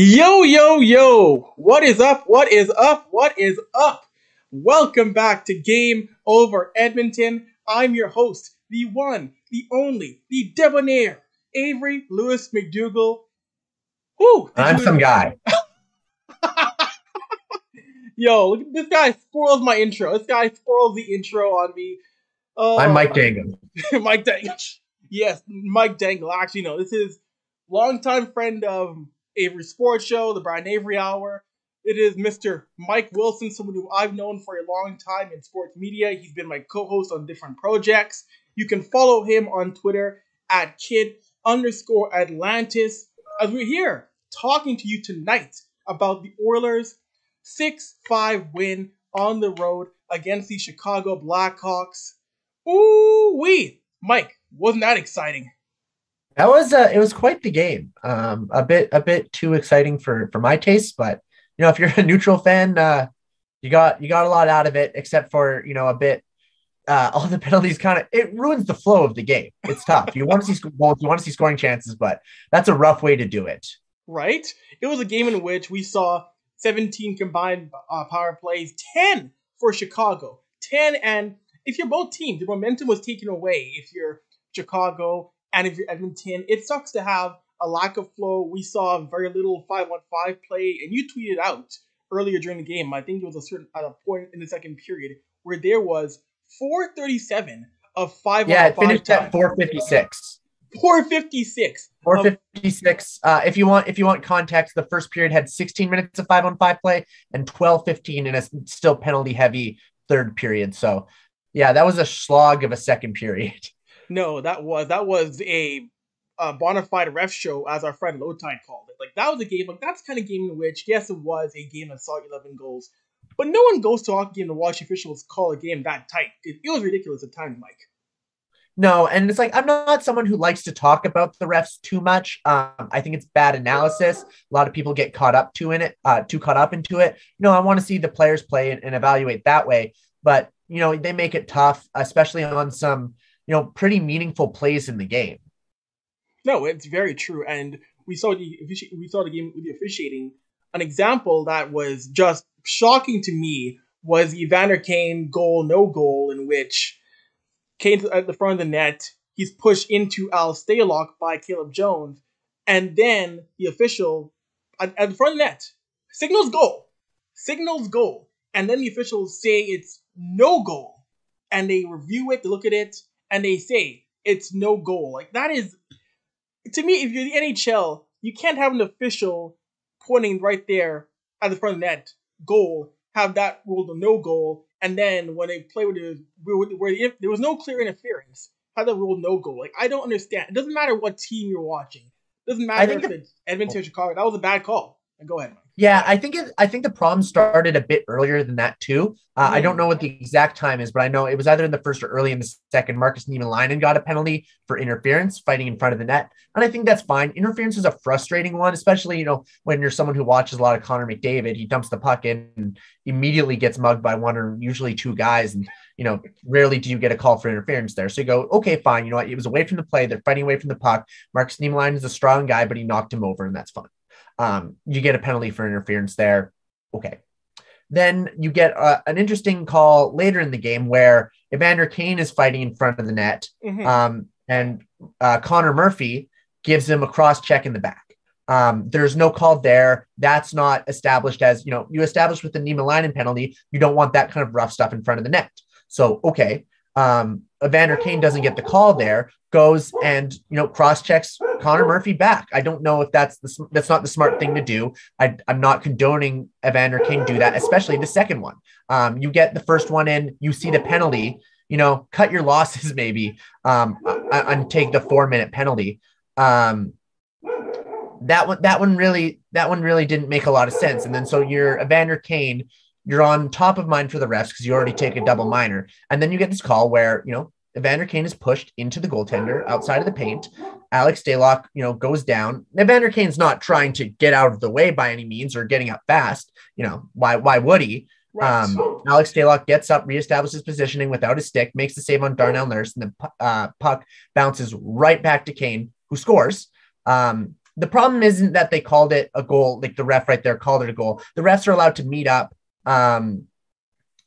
Yo, yo, yo! What is up? What is up? What is up? Welcome back to Game Over Edmonton. I'm your host, the one, the only, the debonair, Avery Lewis McDougall. Woo! I'm some guy. Yo, look, at this guy spoils my intro. This guy spoils the intro on me. Oh, I'm Mike Dangle. Mike Dangle. Yes, Mike Dangle. Actually, no, this is longtime friend of Avery Sports Show, the Brian Avery Hour. It is Mr. Mike Wilson, someone who I've known for a long time in sports media. He's been my co-host on different projects. You can follow him on Twitter at kid underscore Atlantis. As we're here talking to you tonight about the Oilers' 6-5 win on the road against the Chicago Blackhawks. Ooh wee! Mike, wasn't that exciting? That was uh, it was quite the game. Um, a bit a bit too exciting for for my taste, but you know if you're a neutral fan, uh, you got you got a lot out of it, except for you know a bit. Uh, all the penalties kind of it ruins the flow of the game. It's tough. you want to see goals, you want to see scoring chances, but that's a rough way to do it. Right? It was a game in which we saw 17 combined uh, power plays, 10 for Chicago, 10 and if you're both teams, the momentum was taken away. If you're Chicago and if you're Edmonton, it sucks to have a lack of flow. We saw very little 5 on 5 play, and you tweeted out earlier during the game, I think it was a certain at a point in the second period where there was 437 of 5 yeah, on 5. it finished at 456. 456. of- 456. Uh, if you want, if you want context, the first period had 16 minutes of five on five play and 12, 15 in a still penalty heavy third period. So, yeah, that was a slog of a second period. No, that was that was a, a bona fide ref show, as our friend Lowtide called it. Like that was a game. Like that's kind of game in which, yes, it was a game that saw eleven goals, but no one goes to a hockey game to watch officials call a game that tight. It, it was ridiculous at times, Mike. No, and it's like I'm not someone who likes to talk about the refs too much. Um, I think it's bad analysis. A lot of people get caught up to in it, uh, too caught up into it. No, I want to see the players play and, and evaluate that way. But you know, they make it tough, especially on some you know pretty meaningful plays in the game. No, it's very true, and we saw the we saw the game with the officiating. An example that was just shocking to me was the Evander Kane goal, no goal, in which Kane's at the front of the net. He's pushed into Al Stalock by Caleb Jones, and then the official at, at the front of the net signals goal, signals goal, and then the officials say it's no goal, and they review it, they look at it, and they say it's no goal. Like that is to me, if you're the NHL, you can't have an official pointing right there at the front of the net goal, have that ruled a no goal, and then when they play with the where, where there was no clear interference, have that ruled no goal. Like I don't understand. It doesn't matter what team you're watching. It doesn't matter if think it's Edmonton or Chicago. That was a bad call. And go ahead. Mike. Yeah, I think it, I think the problem started a bit earlier than that too. Uh, I Mhm. don't know what the exact time is, but I know it was either in the first or early in the second. Markus Niemelainen got a penalty for interference, fighting in front of the net, and I think that's fine. Interference is a frustrating one, especially you know when you're someone who watches a lot of Connor McDavid. He dumps the puck in and immediately gets mugged by one or usually two guys, and you know rarely do you get a call for interference there. So you go, okay, fine. You know what? It was away from the play. They're fighting away from the puck. Markus Niemelainen is a strong guy, but he knocked him over, and that's fine. Um, you get a penalty for interference there. Okay. Then you get uh, an interesting call later in the game where Evander Kane is fighting in front of the net, Mhm. um, and uh, Connor Murphy gives him a cross check in the back. Um, there's no call there. That's not established as you know. You establish with the Niemelainen penalty. You don't want that kind of rough stuff in front of the net. So okay, um, Evander Kane doesn't get the call there. Goes and you know cross checks Connor Murphy back. I don't know if that's the that's not the smart thing to do. I, I'm not condoning Evander Kane do that, especially the second one. Um, you get the first one in, you see the penalty. You know, cut your losses maybe um, uh, and take the four minute penalty. Um, that one that one really that one really didn't make a lot of sense. And then so you're Evander Kane, you're on top of mind for the refs because you already take a double minor, and then you get this call where you know Evander Kane is pushed into the goaltender outside of the paint. Alex Stalock, you know, goes down. Evander Kane's not trying to get out of the way by any means or getting up fast. You know, why why would he? Right. Um, Alex Stalock gets up, reestablishes positioning without his stick, makes the save on Darnell Nurse, and the uh, puck bounces right back to Kane, who scores. Um, the problem isn't that they called it a goal, like the ref right there called it a goal. The refs are allowed to meet up, um,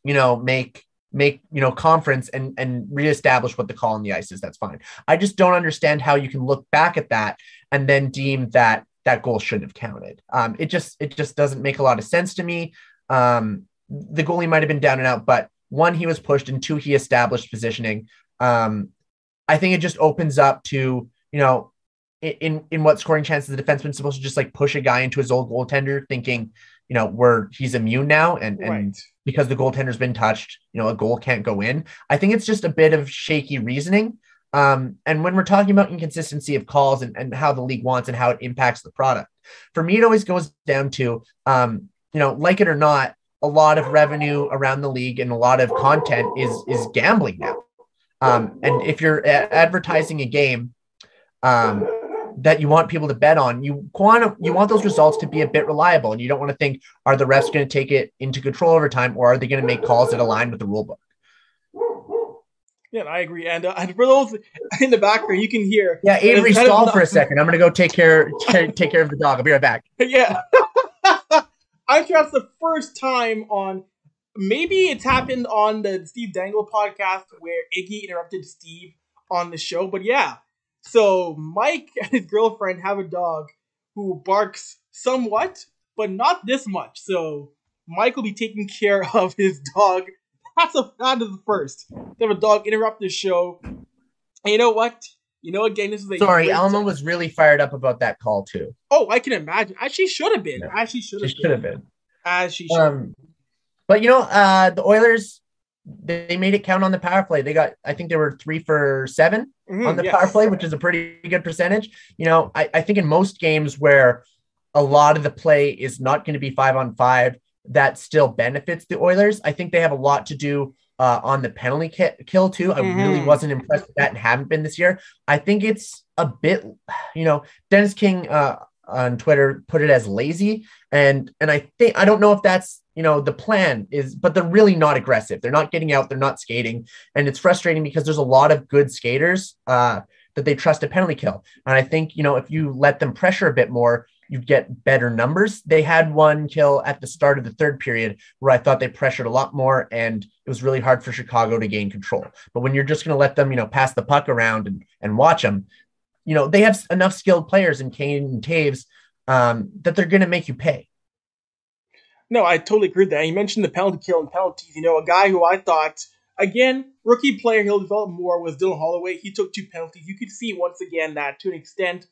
you know, make make you know conference and and reestablish what the call on the ice is. That's fine. I just don't understand how you can look back at that and then deem that that goal shouldn't have counted. Um, it just it just doesn't make a lot of sense to me. Um, the goalie might have been down and out, but one he was pushed and two he established positioning. Um, I think it just opens up to you know in in what scoring chances the defenseman's supposed to just like push a guy into his old goaltender, thinking you know where he's immune now and and Right. because the goaltender's been touched, you know a goal can't go in. I think it's just a bit of shaky reasoning. Um, and when we're talking about inconsistency of calls and, and how the league wants and how it impacts the product, for me, it always goes down to, um, you know, like it or not, a lot of revenue around the league and a lot of content is is gambling now. Um, and if you're a- advertising a game um, that you want people to bet on, you want you want those results to be a bit reliable, and you don't want to think, are the refs going to take it into control over time, or are they going to make calls that align with the rule book? Yeah, I agree. And, uh, and for those in the background, you can hear. Yeah, Avery, of stall for a second. I'm going to go take care take care of the dog. I'll be right back. Yeah. I'm sure that's the first time on. Maybe it's happened on the Steve Dangle podcast where Iggy interrupted Steve on the show. But yeah. So Mike and his girlfriend have a dog who barks somewhat, but not this much. So Mike will be taking care of his dog. That's a is the first. To have a dog interrupt the show. And you know what? You know again, this is a Sorry, Alma was really fired up about that call too. Oh, I can imagine. As she should have been. Yeah. As she should She have should been. have been. As she should. Um, but you know, uh, the Oilers they made it count on the power play. They got, I think they were three for seven Mhm, on the yes. power play, which is a pretty good percentage. You know, I, I think in most games where a lot of the play is not going to be five on five, that still benefits the Oilers. I think they have a lot to do uh, on the penalty ki- kill too. I really Mhm. wasn't impressed with that and haven't been this year. I think it's a bit, you know, Dennis King uh, on Twitter put it as lazy, and and I think I don't know if that's you know the plan is, but they're really not aggressive. They're not getting out. They're not skating, and it's frustrating because there's a lot of good skaters uh, that they trust a penalty kill, and I think you know if you let them pressure a bit more, you get better numbers. They had one kill at the start of the third period where I thought they pressured a lot more, and it was really hard for Chicago to gain control. But when you're just going to let them, you know, pass the puck around and and watch them, you know, they have enough skilled players in Kane and Toews um, that they're going to make you pay. No, I totally agree with that. You mentioned the penalty kill and penalties. You know, a guy who I thought, again, rookie player, he'll develop more was Dylan Holloway. He took two penalties. You could see once again that to an extent,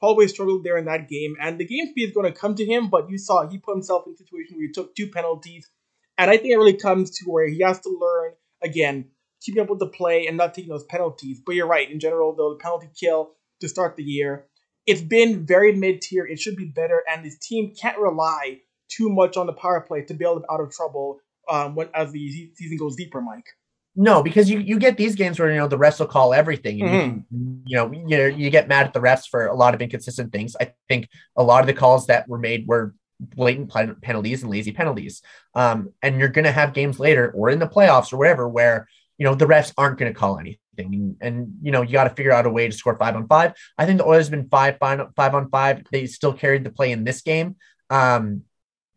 Holloway struggled there in that game. And the game speed is going to come to him, but you saw he put himself in a situation where he took two penalties. And I think it really comes to where he has to learn, again, keeping up with the play and not taking those penalties. But you're right. In general, though, the penalty kill to start the year, it's been very mid tier. It should be better. And this team can't rely too much on the power play to bail them out of trouble um, when as the season goes deeper, Mike. No, because you, you get these games where you know the refs will call everything, and you, can, you know you know you get mad at the refs for a lot of inconsistent things. I think a lot of the calls that were made were blatant pen- penalties and lazy penalties. Um, and you're going to have games later or in the playoffs or wherever where you know the refs aren't going to call anything, and, and you know you got to figure out a way to score five on five. I think the Oilers have been five five five on five. They still carried the play in this game. Um,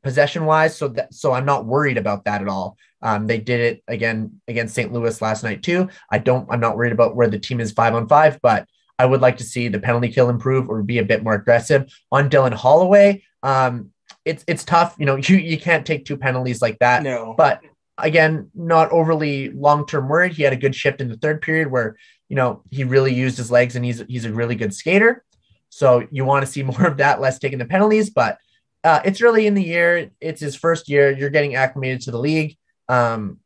possession wise. So that so I'm not worried about that at all. Um, they did it again against St. Louis last night too. I don't. I'm not worried about where the team is five on five, but I would like to see the penalty kill improve or be a bit more aggressive on Dylan Holloway. Um, it's it's tough. You know, you you can't take two penalties like that. No, But again, not overly long term worried. He had a good shift in the third period where you know he really used his legs and he's he's a really good skater. So you want to see more of that, less taking the penalties. But uh, it's early in the year. It's his first year. You're getting acclimated to the league. Um,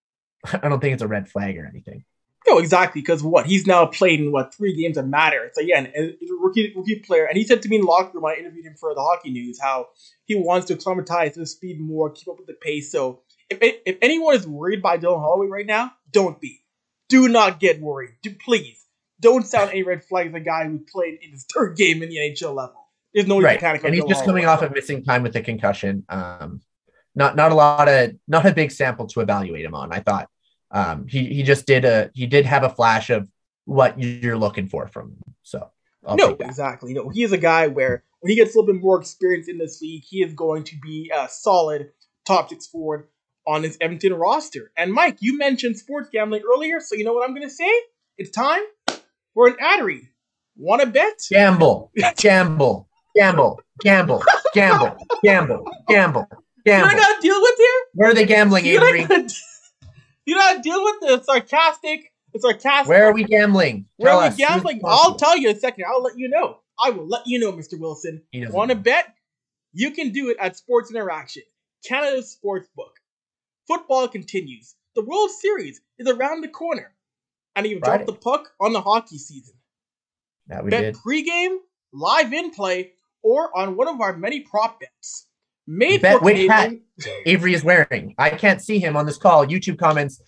I don't think it's a red flag or anything. no, exactly. Because what he's now played in what three games that matter. So again, a a rookie rookie player, and he said to me in locker room, I interviewed him for the Hockey News, how he wants to acclimatize the speed more, keep up with the pace. So if if anyone is worried by Dylan Holloway right now, don't be. Do not get worried. Do, please don't sound any red flag a guy who played in his third game in the NHL level. There's no right, panic. and he's just coming off of missing time with a concussion. Um, not not a lot of not a big sample to evaluate him on. I thought um, he he just did a he did have a flash of what you're looking for from him. So I'll no, exactly. No, he is a guy where when he gets a little bit more experience in this league, he is going to be a solid top six forward on his Edmonton roster. And Mike, you mentioned sports gambling earlier, so you know what I'm going to say? It's time for an ad read. Want to bet? Gamble, gamble, gamble, gamble, gamble, gamble, gamble, You know I got to deal with here? Where are they gambling, You know Avery? gotta- you know how to deal with the sarcastic, the sarcastic. Where are we gambling? Where Tell are we gambling? I'll tell you in a second. I'll let you know. I will let you know, Mr. Wilson. Want to bet? You can do it at Sports Interaction, Canada's sports book. Football continues. The World Series is around the corner. And you've dropped the puck on the hockey season. That we bet did. pregame, live in play, or on one of our many prop bets. Made Bet for which hat Avery is wearing. I can't see him on this call. YouTube comments.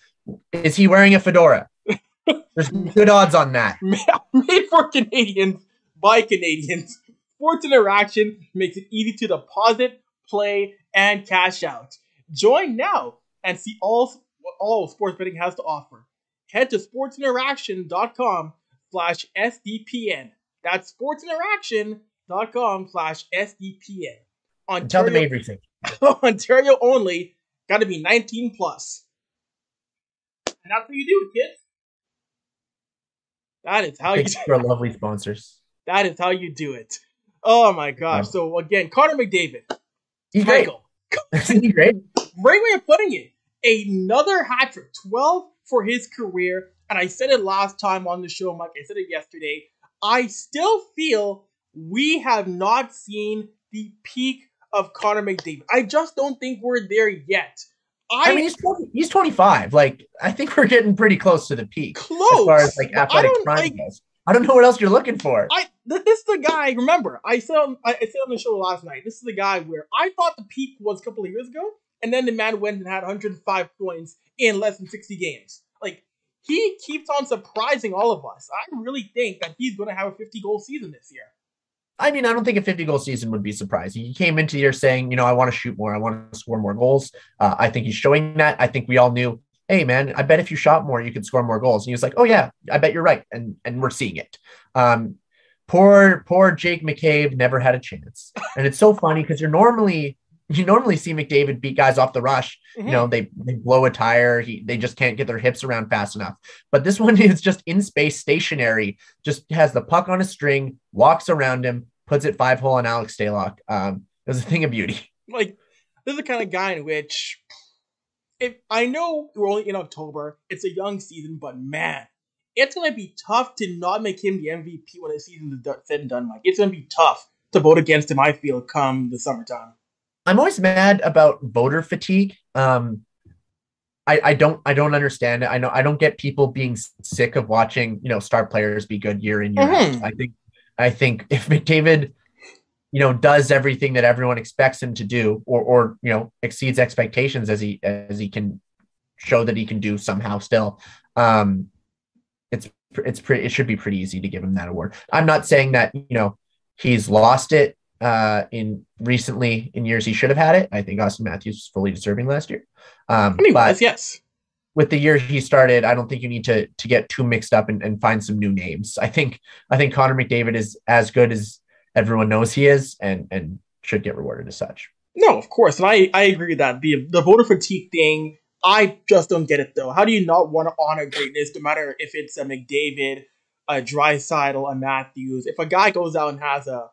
Is he wearing a fedora? There's good odds on that. made for Canadians by Canadians. Sports Interaction makes it easy to deposit, play, and cash out. Join now and see all what all sports betting has to offer. Head to sportsinteraction.com slash SDPN. That's sportsinteraction.com slash SDPN. Tell them Ontario, everything. Ontario only. Got to be 19 plus. And that's what you do it, kids. That is how you Thanks to our lovely sponsors. that is how you do it. Oh my gosh. Wow. So again, Connor McDavid. He's great. Michael. Isn't he great? Great way of putting it. Another hat trick. 12 for his career. And I said it last time on the show, Mike. I said it yesterday. I still feel we have not seen the peak of Connor McDavid. I just don't think we're there yet. I, I mean, he's 20, he's 25. Like, I think we're getting pretty close to the peak close. as far as like athletic prime like goes. I don't know what else you're looking for. I this is the guy. Remember, I said on, I, I said on the show last night. This is the guy where I thought the peak was a couple of years ago, and then the man went and had 105 points in less than 60 games. Like he keeps on surprising all of us. I really think that he's going to have a 50 goal season this year. I mean, I don't think a 50 goal season would be surprising. He came into the year saying, you know, I want to shoot more, I want to score more goals. Uh, I think he's showing that. I think we all knew, hey man, I bet if you shot more, you could score more goals. And he was like, oh yeah, I bet you're right, and and we're seeing it. Um, poor poor Jake McCabe never had a chance, and it's so funny because you're normally you normally see McDavid beat guys off the rush. Mhm. You know, they they blow a tire. He they just can't get their hips around fast enough. But this one is just in space, stationary. Just has the puck on a string, walks around him, puts it five hole on Alex Stalock. Um, it was a thing of beauty. like this is the kind of guy in which if I know we're only in October, it's a young season, but man, it's gonna be tough to not make him the MVP when the season is said and done. Mike, it's gonna be tough to vote against him. I feel come the summertime. I'm always mad about voter fatigue. Um, I, I don't I don't understand it. I know I don't get people being sick of watching you know star players be good year in year Mhm. out. I think I think if McDavid you know does everything that everyone expects him to do or or you know exceeds expectations as he as he can show that he can do somehow still um it's it's pretty it should be pretty easy to give him that award i'm not saying that you know he's lost it uh in recently in years he should have had it i think austin matthews was fully deserving last year um Anyways, but yes. with the year he started i don't think you need to to get too mixed up and, and find some new names i think i think connor mcdavid is as good as everyone knows he is and and should get rewarded as such No, of course, and I, I agree with that. The the voter fatigue thing, I just don't get it though. How do you not want to honor greatness, no matter if it's a McDavid, a Draisaitl, a Matthews? If a guy goes out and has a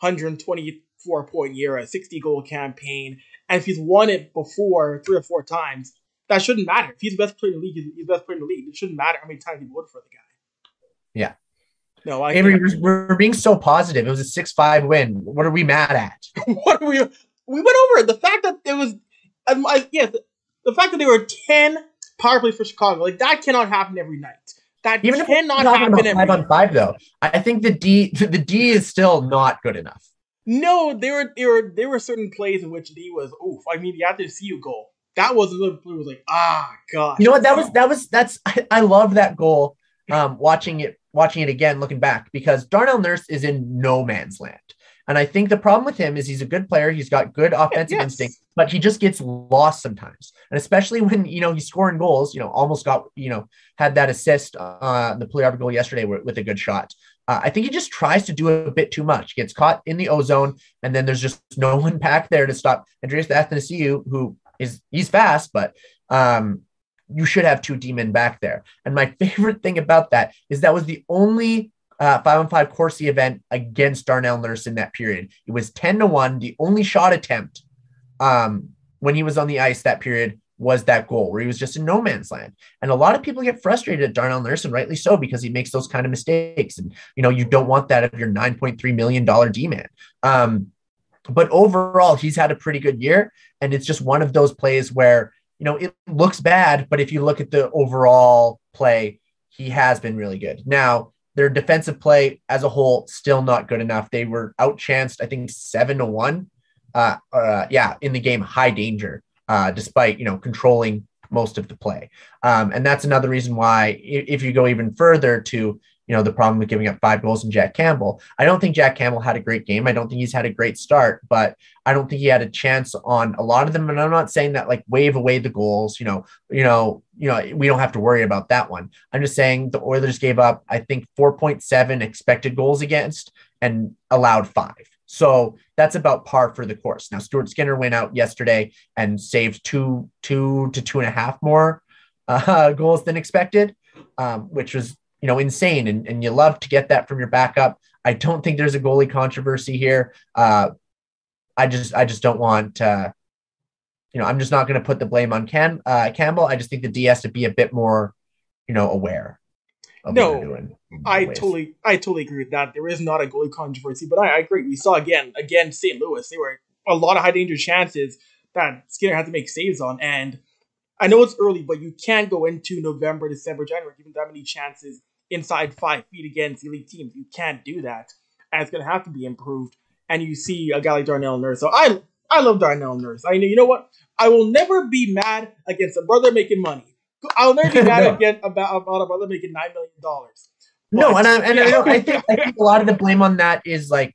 124 point year, a 60 goal campaign, and if he's won it before three or four times, that shouldn't matter. If he's the best player in the league, he's the best player in the league. It shouldn't matter how many times he voted for the guy. Yeah. No, I Avery, we're, we're being so positive. It was a six-five win. What are we mad at? what are we we went over it. The fact that there was, um, I, yes, the fact that there were ten power plays for Chicago, like that cannot happen every night. That Even cannot happen every five on five, though, I think the D the D is still not good enough. No, there were there were there were certain plays in which D was oof. I mean, you have to see you goal. That was another play. Was like ah god. You know what? That was that was that's I, I love that goal. Um, watching it watching it again, looking back, because Darnell Nurse is in no man's land. And I think the problem with him is he's a good player. He's got good offensive yes. instinct, but he just gets lost sometimes. And especially when, you know, he's scoring goals, you know, almost got, you know, had that assist, uh, the playoff goal yesterday with, with a good shot. Uh, I think he just tries to do a bit too much. Gets caught in the ozone, and then there's just no one back there to stop Andreas Athanasiou, who is he's fast, but um, you should have two D-men back there. And my favorite thing about that is that was the only uh, five on five Corsi event against Darnell Nurse in that period. It was 10 to 1. The only shot attempt um, when he was on the ice that period was that goal where he was just in no man's land. And a lot of people get frustrated at Darnell Nurse, and rightly so, because he makes those kind of mistakes. And, you know, you don't want that of your $9.3 million D man. Um, but overall, he's had a pretty good year. And it's just one of those plays where, you know, it looks bad, but if you look at the overall play, he has been really good. Now, their defensive play as a whole still not good enough. They were outchanced, I think, seven to one. Uh, uh, yeah, in the game, high danger uh, despite you know controlling most of the play. Um, and that's another reason why, if you go even further to you know the problem with giving up five goals in Jack Campbell, I don't think Jack Campbell had a great game. I don't think he's had a great start, but I don't think he had a chance on a lot of them. And I'm not saying that like wave away the goals. You know, you know, you know, we don't have to worry about that one. I'm just saying the Oilers gave up, I think, 4.7 expected goals against and allowed five. So that's about par for the course. Now, Stuart Skinner went out yesterday and saved two, two to two and a half more uh, goals than expected, um, which was you know insane. And, and you love to get that from your backup. I don't think there's a goalie controversy here. Uh, I just I just don't want. Uh, you know, I'm just not going to put the blame on Cam, uh, Campbell. I just think the D has to be a bit more, you know, aware no, I ways. totally, I totally agree with that. There is not a goalie controversy, but I, I agree. We saw again, again, St. Louis. They were a lot of high danger chances that Skinner had to make saves on, and I know it's early, but you can't go into November, December, January giving that many chances inside five feet against elite teams. You can't do that, and it's going to have to be improved. And you see a guy like Darnell Nurse. So I, I love Darnell Nurse. I know, you know what? I will never be mad against a brother making money. I'll never be mad no. again about about a brother making nine million dollars. No, and I and. I, I, think I think a lot of the blame on that is like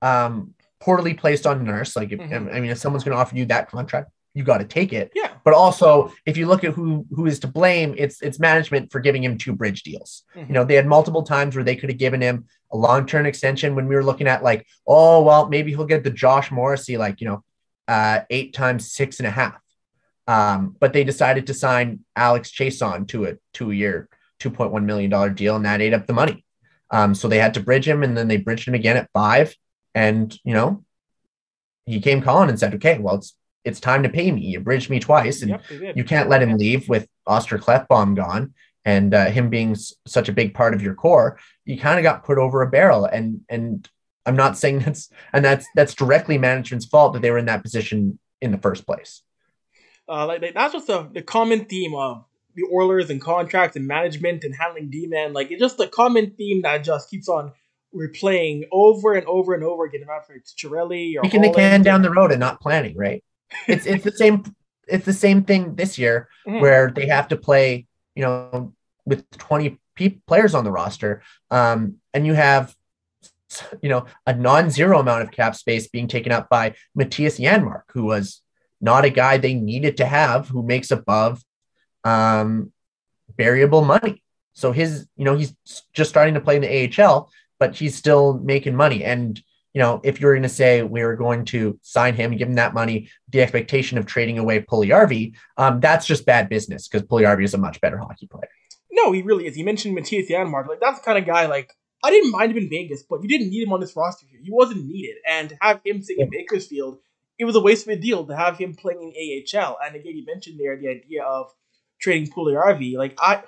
um poorly placed on nurse. Like, if, mm-hmm. I mean, if someone's going to offer you that contract, you got to take it. Yeah. But also, if you look at who who is to blame, it's it's management for giving him two bridge deals. Mm-hmm. You know, they had multiple times where they could have given him a long term extension. When we were looking at like, oh well, maybe he'll get the Josh Morrissey like you know, uh, eight times six and a half. Um, but they decided to sign Alex Chiasson to a two-year, $2.1 million deal, and that ate up the money. Um, so they had to bridge him, and then they bridged him again at five. And you know, he came calling and said, "Okay, well, it's it's time to pay me. You bridged me twice, and yep, you can't let him leave with Oscar Klefbom gone and uh, him being s- such a big part of your core. You kind of got put over a barrel, and and I'm not saying that's and that's that's directly management's fault that they were in that position in the first place. Uh, like, that's just the, the common theme of the Oilers and contracts and management and handling D-man. Like it's just a common theme that just keeps on replaying over and over and over again. If it's Chiarelli or kicking the can down the road and not planning, right? It's it's the same. It's the same thing this year mm-hmm. where they have to play, you know, with twenty pe- players on the roster, um, and you have you know a non-zero amount of cap space being taken up by Mattias Janmark, who was not a guy they needed to have who makes above um, variable money. So his, you know, he's just starting to play in the AHL, but he's still making money. And, you know, if you're going to say we are going to sign him, give him that money, the expectation of trading away Puljujarvi, um, that's just bad business because Puljujarvi is a much better hockey player. No, he really is. He mentioned Mattias Janmark. Like, that's the kind of guy, like, I didn't mind him in Vegas, but you didn't need him on this roster here. He wasn't needed. And to have him sitting in Bakersfield it was a waste of a deal to have him playing in AHL. And again, you mentioned there the idea of trading Puljujarvi. Like I,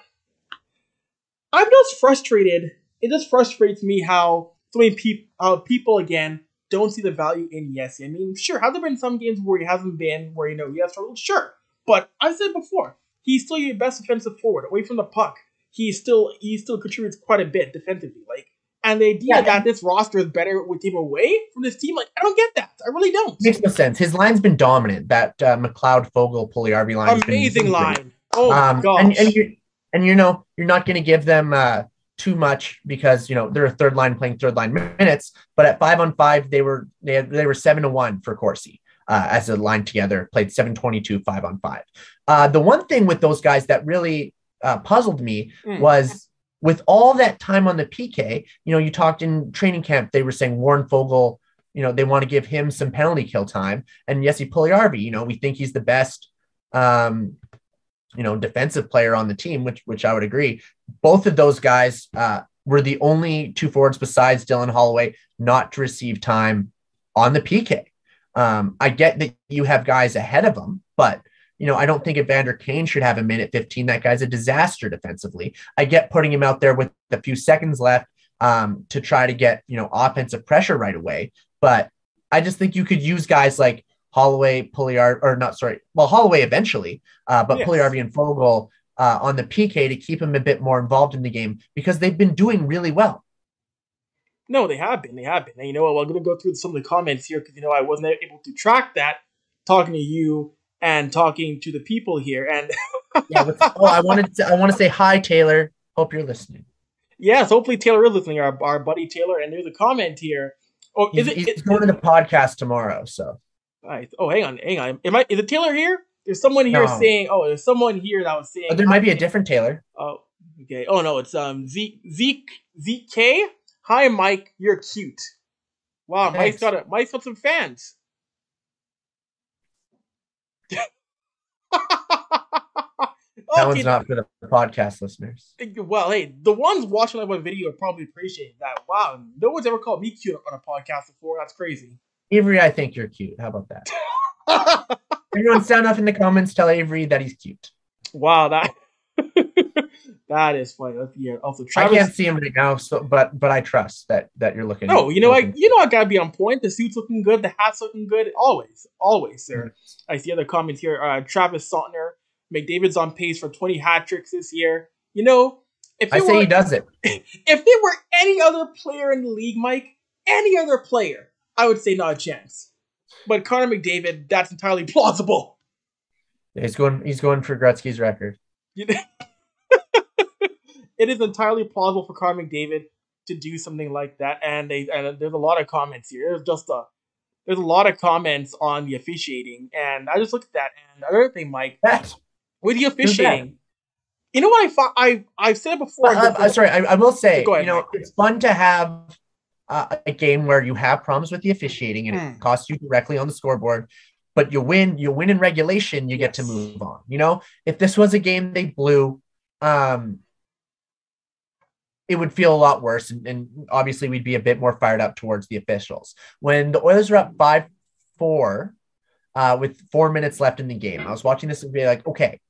I'm just frustrated. It just frustrates me how so many people, uh, people again don't see the value in Yessi. I mean, sure, have there been some games where he hasn't been, where you know he has struggled? Sure, but I said before, he's still your best defensive forward away from the puck. He still he still contributes quite a bit defensively. Like and the idea yeah, that this roster is better with him away from this team, like I don't get that. I really don't. Makes no sense. His line's been dominant. That uh, McLeod Foegele Puljujarvi line, amazing line. Oh um, gosh. And, and you and you know you're not going to give them uh, too much because you know they're a third line playing third line minutes. But at five on five, they were they had, they were seven to one for Corsi. Uh, as a line together, played 722, five on five. Uh, the one thing with those guys that really uh, puzzled me mm. was with all that time on the PK, you know, you talked in training camp, they were saying Warren Foegele, you know, they want to give him some penalty kill time. And Jesse Puljujarvi, you know, we think he's the best, um, you know, defensive player on the team, which which I would agree. Both of those guys uh, were the only two forwards besides Dylan Holloway not to receive time on the PK. Um, I get that you have guys ahead of them, but you know, I don't think Evander Kane should have a minute 15. That guy's a disaster defensively. I get putting him out there with a few seconds left um, to try to get, you know, offensive pressure right away. But I just think you could use guys like Holloway, Puljujarvi, or not, sorry, well, Holloway eventually, uh, but yes. Puljujarvi and Foegele uh, on the PK to keep him a bit more involved in the game because they've been doing really well. No, they have been. They have been. And you know what? Well, I'm going to go through some of the comments here because, you know, I wasn't able to track that talking to you and talking to the people here. And yeah, oh, I wanted to, I want to say hi, Taylor. Hope you're listening. Yes, hopefully Taylor is listening. Our, our buddy Taylor, and there's a comment here. Oh, is he's, it? He's going to the podcast tomorrow. So, right. Oh, hang on, hang on. Am I? Is it Taylor here? There's someone here no. saying. Oh, there's someone here that was saying. Oh, there might be a different Taylor. Oh, okay. Oh no, it's um Zeke Zeke Zeke K. Hi, Mike. You're cute. Wow, Thanks. Mike's got a Mike's got some fans. that one's not for the podcast listeners. Well, hey, the ones watching like my video probably appreciate that. Wow, no one's ever called me cute on a podcast before. That's crazy. Avery, I think you're cute. How about that? Everyone sound off in the comments. Tell Avery that he's cute. Wow, that that is funny. Yeah. Also, Travis, I can't see him right now, so but but I trust that that you're looking. No, you know, I you know I gotta be on point. The suit's looking good. The hat's looking good. Always, always, sir. Mm-hmm. I see other comments here. Uh, Travis Saltner, McDavid's on pace for 20 hat tricks this year. You know, if I say were, he does it. If there were any other player in the league, Mike, any other player, I would say not a chance. But Connor McDavid, that's entirely plausible. He's going. He's going for Gretzky's record. You know? it is entirely plausible for Connor McDavid to do something like that. And they and there's a lot of comments here. There's just a there's a lot of comments on the officiating, and I just looked at that. And another thing, Mike, that, with the officiating, you know what I thought? I I've said it before. Uh, I'm sorry. I, I, will say, ahead, you know, Mike. it's fun to have uh, a game where you have problems with the officiating and hmm. it costs you directly on the scoreboard. But you win, you win in regulation, you yes. get to move on. You know, if this was a game they blew, um, it would feel a lot worse. And, and, obviously, we'd be a bit more fired up towards the officials. When the Oilers were up 5 4 uh, with four minutes left in the game, I was watching this and be like, okay,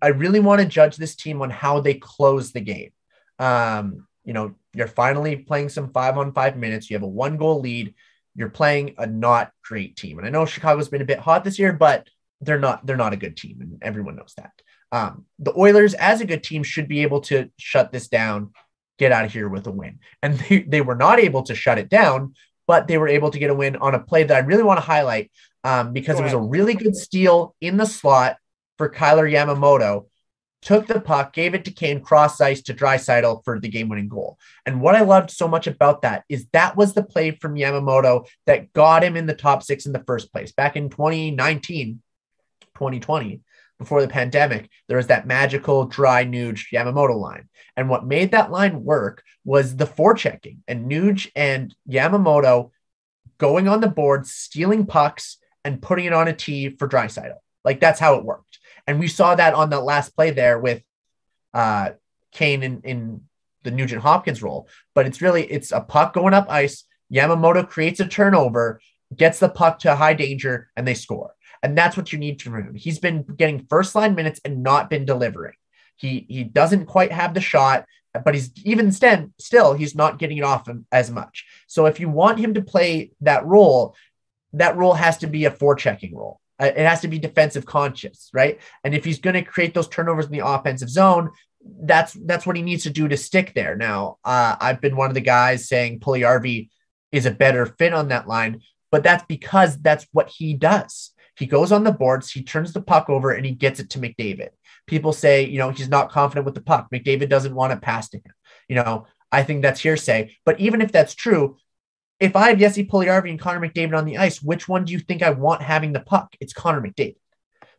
I really want to judge this team on how they close the game. Um, you know, you're finally playing some five on five minutes. You have a one goal lead. You're playing a not great team. And I know Chicago's been a bit hot this year, but they're not they're not a good team, and everyone knows that. Um, the Oilers, as a good team, should be able to shut this down, get out of here with a win. And they, they were not able to shut it down, but they were able to get a win on a play that I really want to highlight um, because it was a really good steal in the slot for Kailer Yamamoto. Took the puck, gave it to Kane, cross ice to Draisaitl for the game winning goal. And what I loved so much about that is that was the play from Yamamoto that got him in the top six in the first place back in 2019, 2020 before the pandemic, there was that magical dry Nuge Yamamoto line. And what made that line work was the forechecking and Nuge and Yamamoto going on the board, stealing pucks and putting it on a tee for Draisaitl. Like that's how it worked. And we saw that on the last play there with uh, Kane in, in the Nugent Hopkins role. But it's really it's a puck going up ice. Yamamoto creates a turnover, gets the puck to high danger, and they score. And that's what you need from him. He's been getting first line minutes and not been delivering. He he doesn't quite have the shot, but he's even still still he's not getting it off as much. So if you want him to play that role, that role has to be a forechecking role. Uh, it has to be defensive conscious, right? And if he's going to create those turnovers in the offensive zone, that's that's what he needs to do to stick there. Now, uh, I've been one of the guys saying Puljujarvi is a better fit on that line, but that's because that's what he does. He goes on the boards, he turns the puck over, and he gets it to McDavid. People say, you know, he's not confident with the puck. McDavid doesn't want to pass to him. You know, I think that's hearsay. But even if that's true, if I have Jesse Puljujarvi and Connor McDavid on the ice, which one do you think I want having the puck? It's Connor McDavid.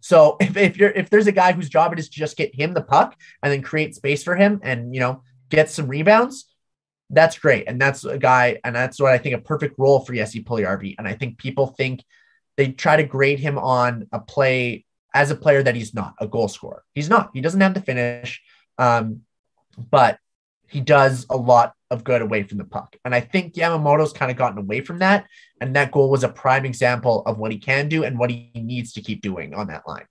So if, if you're if there's a guy whose job it is to just get him the puck and then create space for him and you know get some rebounds, that's great. And that's a guy, and that's what I think a perfect role for Jesse Puljujarvi. And I think people think they try to grade him on a play as a player that he's not a goal scorer. He's not. He doesn't have the finish, um, but he does a lot of good away from the puck. And I think Yamamoto's kind of gotten away from that. And that goal was a prime example of what he can do and what he needs to keep doing on that line.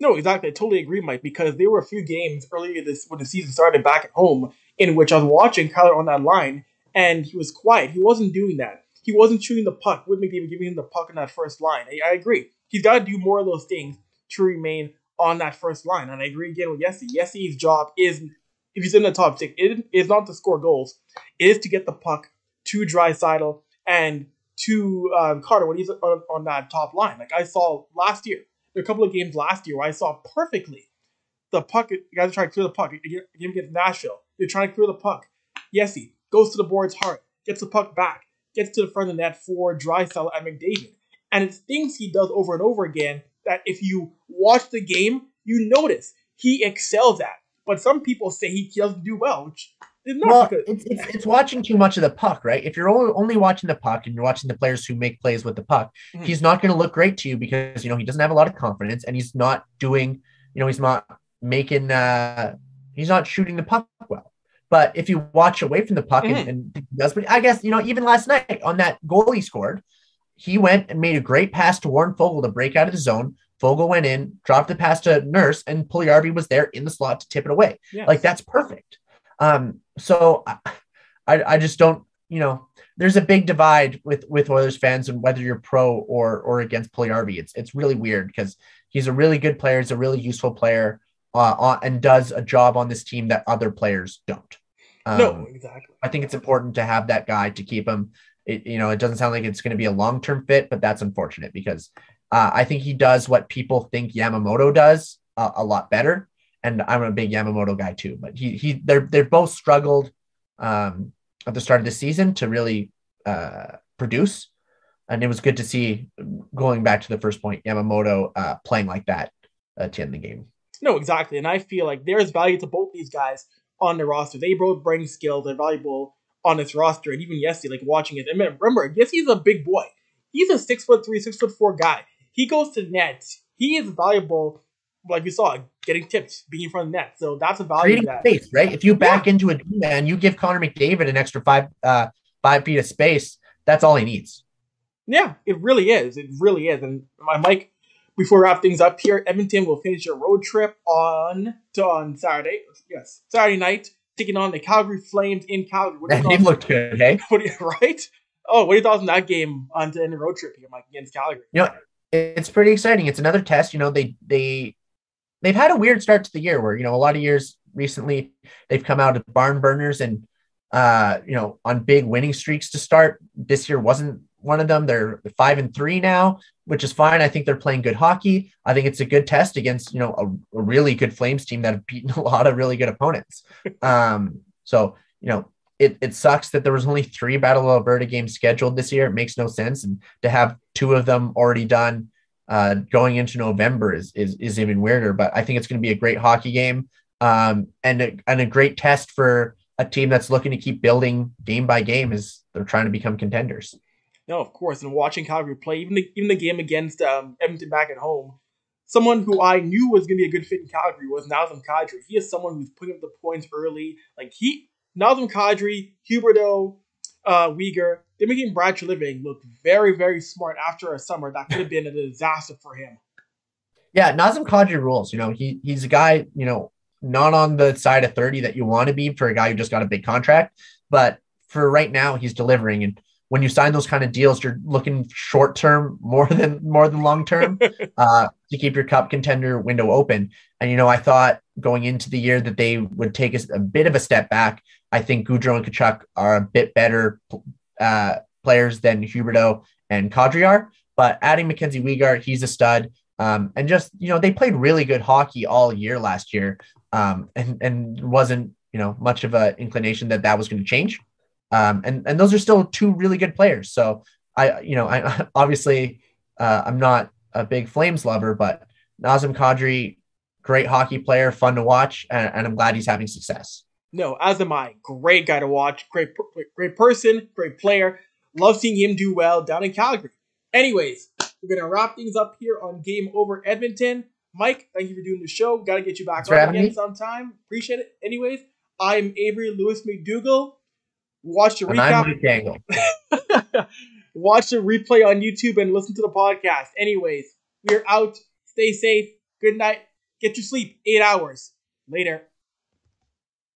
No, exactly. I totally agree, Mike, because there were a few games earlier this when the season started back at home in which I was watching Kailer on that line and he was quiet. He wasn't doing that. He wasn't shooting the puck with McDavid giving him the puck on that first line. I, I agree. He's got to do more of those things to remain on that first line. And I agree again with Yessi. Yessi's job is, if he's in the top six, it is not to score goals. It is to get the puck to Draisaitl and to um, Carter when he's on, on that top line. Like I saw last year, there a couple of games last year where I saw perfectly the puck. You guys are trying to clear the puck. You Game against Nashville. They're trying to clear the puck. Yessi goes to the board's heart, gets the puck back, gets to the front of the net for Draisaitl and McDavid. And it's things he does over and over again that if you watch the game, you notice he excels at. But some people say he doesn't do well, which is not well, because- it's, it's, it's watching too much of the puck, right? If you're only, only watching the puck and you're watching the players who make plays with the puck, mm-hmm. he's not going to look great to you because you know he doesn't have a lot of confidence and he's not doing, you know, he's not making, uh he's not shooting the puck well. But if you watch away from the puck mm-hmm. and, and does, but I guess you know even last night on that goal he scored, he went and made a great pass to Warren Foegele to break out of the zone. Foegele went in, dropped the pass to Nurse, and Puljujarvi was there in the slot to tip it away. Yes. Like that's perfect. Um, so I, I just don't, you know, there's a big divide with with Oilers fans and whether you're pro or or against Puljujarvi. It's it's really weird because he's a really good player, he's a really useful player, uh, and does a job on this team that other players don't. Um, no, exactly. I think it's important to have that guy to keep him. It, you know, it doesn't sound like it's going to be a long term fit, but that's unfortunate because uh, I think he does what people think Yamamoto does uh, a lot better. And I'm a big Yamamoto guy too, but he he they're they're both struggled um, at the start of the season to really uh, produce, and it was good to see going back to the first point Yamamoto uh, playing like that uh, to end of the game. No, exactly, and I feel like there is value to both these guys on the roster. They both bring skills. They're valuable on this roster, and even yesterday, like watching it. And remember, Jesse's a big boy. He's a six foot three, six foot four guy. He goes to net. He is valuable, like we saw, getting tips, being in front of the net. So that's a value. Creating space, right? If you back yeah. into a man, you give Connor McDavid an extra five uh, five feet of space. That's all he needs. Yeah, it really is. It really is. And my Mike, before we wrap things up here, Edmonton will finish their road trip on to, on Saturday. Yes, Saturday night, taking on the Calgary Flames in Calgary. That game looked good, hey? What you, right? Oh, what are your thoughts on that game on to end the road trip here, Mike, against Calgary? You know, it's pretty exciting. It's another test. You know, they they they've had a weird start to the year where you know a lot of years recently they've come out of barn burners and uh you know on big winning streaks to start. This year wasn't one of them. They're five and three now, which is fine. I think they're playing good hockey. I think it's a good test against you know a, a really good Flames team that have beaten a lot of really good opponents. Um, so you know it, it sucks that there was only three Battle of Alberta games scheduled this year. It makes no sense, and to have two of them already done uh, going into November is, is is even weirder. But I think it's going to be a great hockey game um, and a, and a great test for a team that's looking to keep building game by game as they're trying to become contenders. No, of course. And watching Calgary play, even the even the game against um, Edmonton back at home, someone who I knew was going to be a good fit in Calgary was Nazem Kadri. He is someone who's putting up the points early. Like he Nazem Kadri, Huberdeau, uh, Weegar, they're making Brad Treliving look very, very smart after a summer that could have been a disaster for him. Yeah, Nazem Kadri rules. You know, he he's a guy, you know, not on the side of 30 that you want to be for a guy who just got a big contract, but for right now, he's delivering. And when you sign those kind of deals, you're looking short term more than more than long term uh, to keep your cup contender window open. And you know, I thought going into the year that they would take a, a bit of a step back. I think Gaudreau and Tkachuk are a bit better uh, players than Huberdeau and Kadri are. But adding Mackenzie Weegar, he's a stud. Um, and just you know, they played really good hockey all year last year, um, and and wasn't you know much of an inclination that that was going to change. Um, and and those are still two really good players. So I you know I obviously uh, I'm not a big Flames lover, but Nazem Kadri great hockey player, fun to watch, and, and I'm glad he's having success. No, as am I. Great guy to watch. Great, great person. Great player. Love seeing him do well down in Calgary. Anyways, we're gonna wrap things up here on Game Over Edmonton. Mike, thank you for doing the show. Got to get you back on again me. sometime. Appreciate it. Anyways, I'm Avery Lewis McDougall. Watch the recap. Watch the replay on YouTube and listen to the podcast. Anyways, we're out. Stay safe. Good night. Get your sleep. Eight hours. Later.